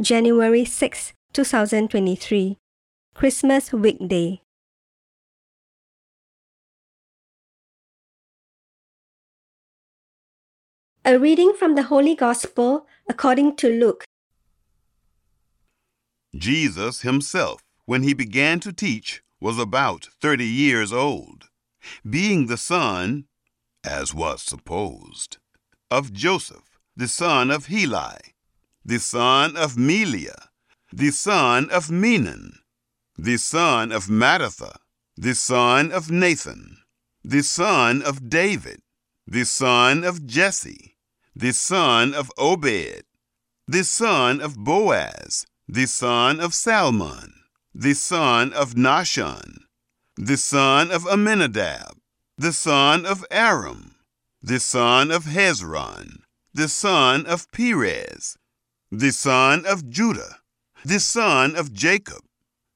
January 6, 2023, Christmas weekday. A reading from the Holy Gospel according to Luke. Jesus himself, when he began to teach, was about thirty years old, being the son, as was supposed, of Joseph, the son of Heli, the son of Melea, the son of Menon, the son of Mattatha, the son of Nathan, the son of David, the son of Jesse, the son of Obed, the son of Boaz, the son of Salmon, the son of Nahshon, the son of Amminadab, the son of Aram, the son of Hezron, the son of Perez, the son of Judah, the son of Jacob,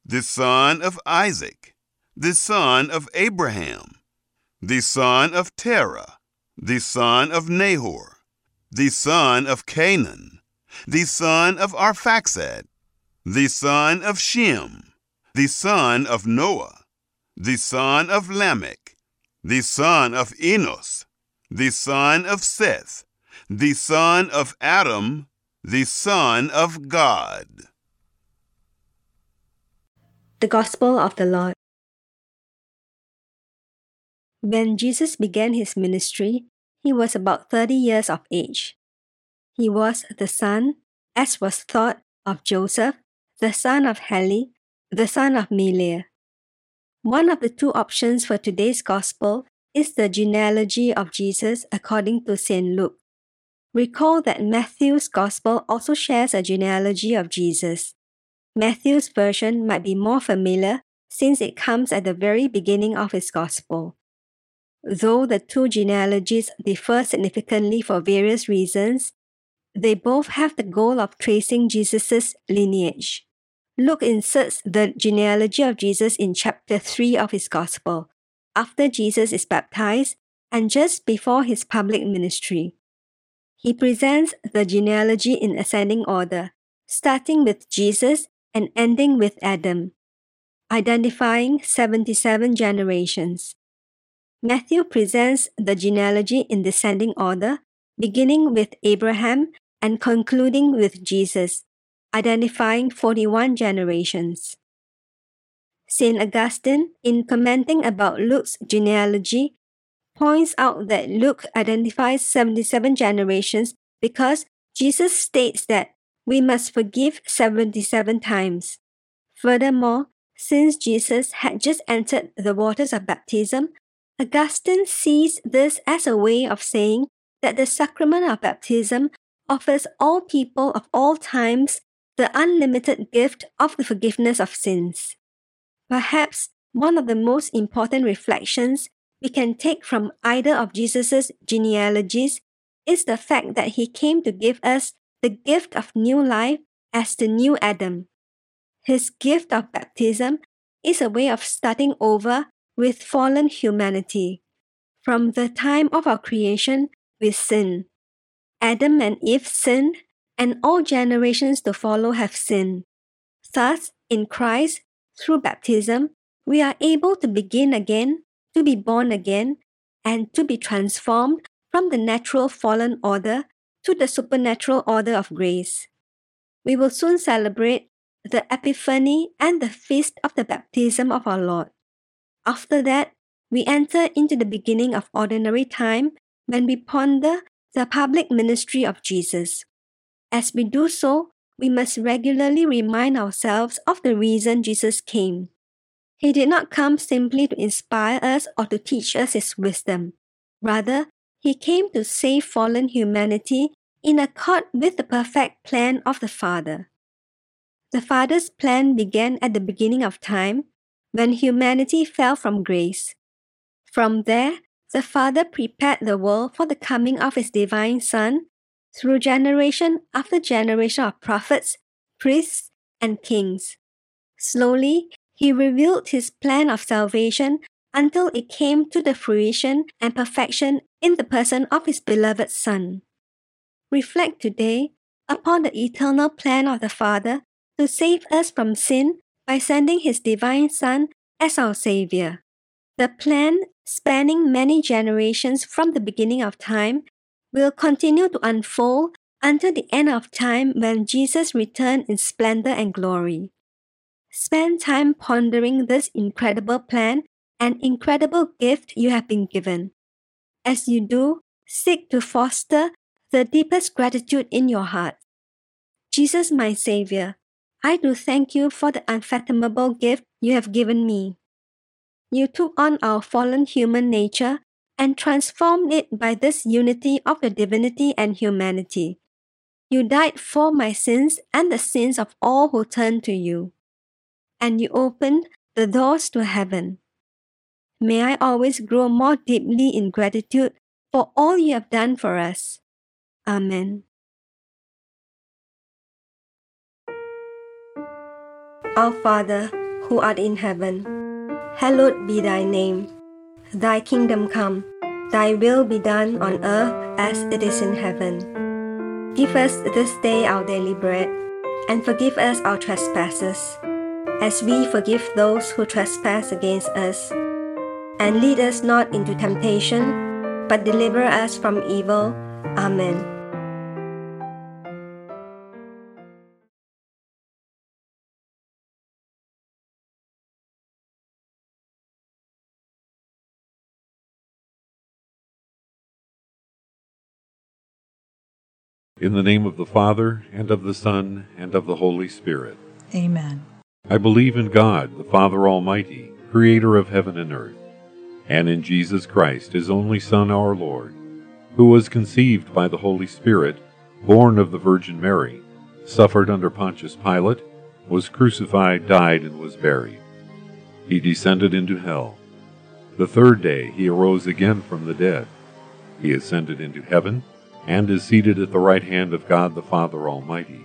the son of Isaac, the son of Abraham, the son of Terah, the son of Nahor, the son of Cainan, the son of Arphaxad, the son of Shem, the son of Noah, the son of Lamech, the son of Enos, the son of Seth, the son of Adam, the son of God. The Gospel of the Lord. When Jesus began his ministry, he was about 30 years of age. He was the son, as was thought, of Joseph, the son of Heli, the son of Melea. One of the two options for today's Gospel is the genealogy of Jesus according to St. Luke. Recall that Matthew's Gospel also shares a genealogy of Jesus. Matthew's version might be more familiar since it comes at the very beginning of his Gospel. Though the two genealogies differ significantly for various reasons, they both have the goal of tracing Jesus' lineage. Luke inserts the genealogy of Jesus in chapter 3 of his Gospel, after Jesus is baptized and just before his public ministry. He presents the genealogy in ascending order, starting with Jesus and ending with Adam, identifying 77 generations. Matthew presents the genealogy in descending order, beginning with Abraham and concluding with Jesus, identifying 41 generations. St. Augustine, in commenting about Luke's genealogy, points out that Luke identifies 77 generations because Jesus states that we must forgive 77 times. Furthermore, since Jesus had just entered the waters of baptism, Augustine sees this as a way of saying that the sacrament of baptism offers all people of all times the unlimited gift of the forgiveness of sins. Perhaps one of the most important reflections we can take from either of Jesus' genealogies is the fact that he came to give us the gift of new life as the new Adam. His gift of baptism is a way of starting over with fallen humanity. From the time of our creation, we sin. Adam and Eve sinned, and all generations to follow have sinned. Thus, in Christ, through baptism, we are able to begin again, to be born again, and to be transformed from the natural fallen order to the supernatural order of grace. We will soon celebrate the Epiphany and the feast of the baptism of our Lord. After that, we enter into the beginning of ordinary time when we ponder the public ministry of Jesus. As we do so, we must regularly remind ourselves of the reason Jesus came. He did not come simply to inspire us or to teach us his wisdom. Rather, he came to save fallen humanity in accord with the perfect plan of the Father. The Father's plan began at the beginning of time when humanity fell from grace. From there, the Father prepared the world for the coming of His divine Son through generation after generation of prophets, priests, and kings. Slowly, He revealed His plan of salvation until it came to the fruition and perfection in the person of His beloved Son. Reflect today upon the eternal plan of the Father to save us from sin by sending His divine Son as our Savior. The plan, spanning many generations from the beginning of time, will continue to unfold until the end of time when Jesus returns in splendor and glory. Spend time pondering this incredible plan and incredible gift you have been given. As you do, seek to foster the deepest gratitude in your heart. Jesus, my Savior, I do thank you for the unfathomable gift you have given me. You took on our fallen human nature and transformed it by this unity of the divinity and humanity. You died for my sins and the sins of all who turn to you. And you opened the doors to heaven. May I always grow more deeply in gratitude for all you have done for us. Amen. Our Father, who art in heaven, hallowed be thy name. Thy kingdom come, thy will be done on earth as it is in heaven. Give us this day our daily bread, and forgive us our trespasses, as we forgive those who trespass against us. And lead us not into temptation, but deliver us from evil. Amen. In the name of the Father, and of the Son, and of the Holy Spirit. Amen. I believe in God, the Father Almighty, creator of heaven and earth, and in Jesus Christ, his only Son, our Lord, who was conceived by the Holy Spirit, born of the Virgin Mary, suffered under Pontius Pilate, was crucified, died, and was buried. He descended into hell. The third day he arose again from the dead. He ascended into heaven and is seated at the right hand of God the Father Almighty.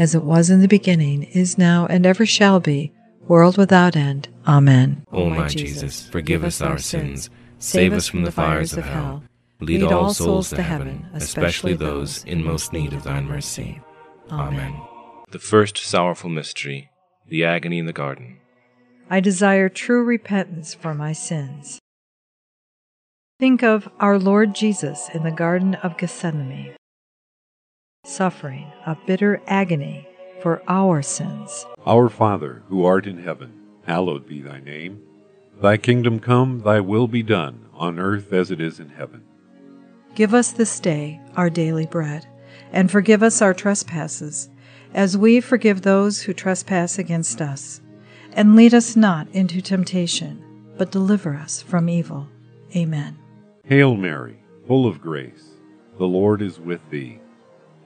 As it was in the beginning, is now, and ever shall be, world without end. Amen. O my Jesus, forgive us our sins, save us from the fires of hell, lead all souls to heaven, especially those in most need of thine mercy. Amen. The first sorrowful mystery, the agony in the garden. I desire true repentance for my sins. Think of our Lord Jesus in the Garden of Gethsemane, suffering a bitter agony for our sins. Our Father, who art in heaven, hallowed be thy name. Thy kingdom come, thy will be done, on earth as it is in heaven. Give us this day our daily bread, and forgive us our trespasses, as we forgive those who trespass against us. And lead us not into temptation, but deliver us from evil. Amen. Hail Mary, full of grace, the Lord is with thee.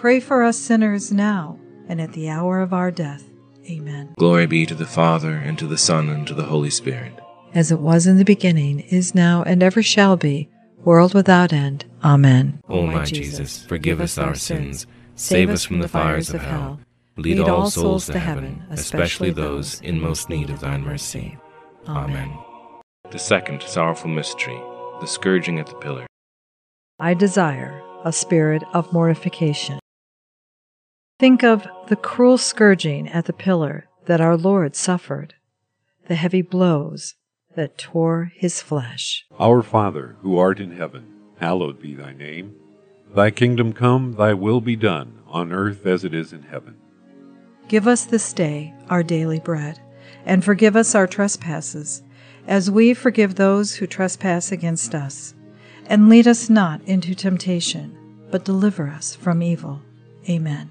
pray for us sinners now and at the hour of our death. Amen. Glory be to the Father, and to the Son, and to the Holy Spirit. As it was in the beginning, is now, and ever shall be, world without end. Amen. O my Jesus, forgive us our sins, save us from the fires of hell, lead all souls to heaven, especially those in most need of thine mercy. Amen. The second sorrowful mystery, the scourging at the pillar. I desire a spirit of mortification. Think of the cruel scourging at the pillar that our Lord suffered, the heavy blows that tore his flesh. Our Father, who art in heaven, hallowed be thy name. Thy kingdom come, thy will be done, on earth as it is in heaven. Give us this day our daily bread, and forgive us our trespasses, as we forgive those who trespass against us. And lead us not into temptation, but deliver us from evil. Amen.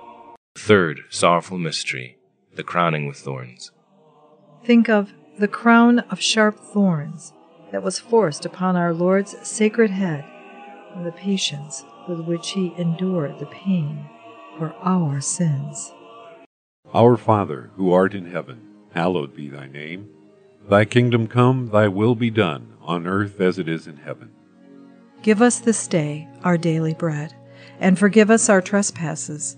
Third sorrowful mystery, the crowning with thorns. Think of the crown of sharp thorns that was forced upon our Lord's sacred head and the patience with which he endured the pain for our sins. Our Father, who art in heaven, hallowed be thy name. Thy kingdom come, thy will be done, on earth as it is in heaven. Give us this day our daily bread, and forgive us our trespasses,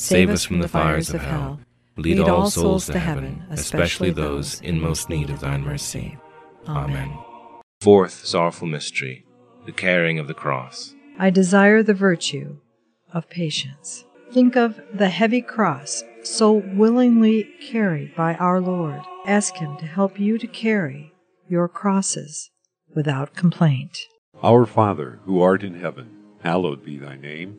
save us from the fires of hell, Lead all souls to heaven, especially those in most need of thine mercy. Amen. Fourth sorrowful mystery, the carrying of the cross. I desire the virtue of patience. Think of the heavy cross so willingly carried by our Lord. Ask Him to help you to carry your crosses without complaint. Our Father, who art in heaven, hallowed be thy name.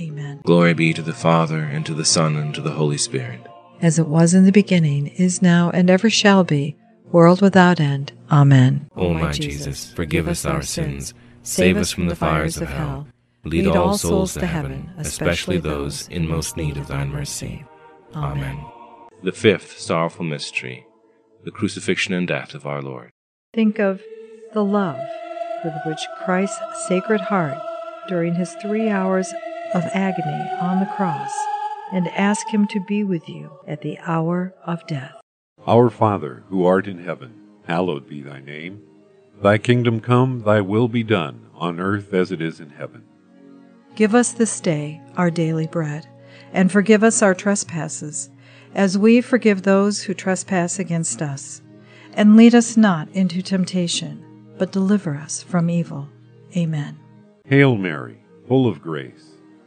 Amen. Glory be to the Father, and to the Son, and to the Holy Spirit as it was in the beginning, is now, and ever shall be, world without end. Amen. O my Jesus, forgive us our sins, save us from the fires of hell, lead all souls to heaven, especially those in most need of thine mercy. Amen. The fifth sorrowful mystery, the crucifixion and death of our Lord. Think of the love with which Christ's Sacred Heart, during his three hours of agony on the cross, and ask him to be with you at the hour of death. Our Father, who art in heaven, hallowed be thy name. Thy kingdom come, thy will be done, on earth as it is in heaven. Give us this day our daily bread, and forgive us our trespasses, as we forgive those who trespass against us. And lead us not into temptation, but deliver us from evil. Amen. Hail Mary, full of grace,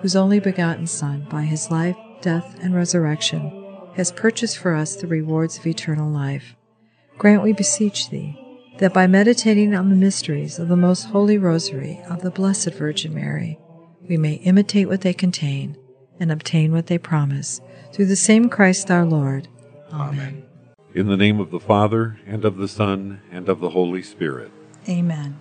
whose only begotten Son, by his life, death, and resurrection, has purchased for us the rewards of eternal life, grant, we beseech thee, that by meditating on the mysteries of the most holy rosary of the Blessed Virgin Mary, we may imitate what they contain and obtain what they promise, through the same Christ our Lord. Amen. In the name of the Father, and of the Son, and of the Holy Spirit. Amen.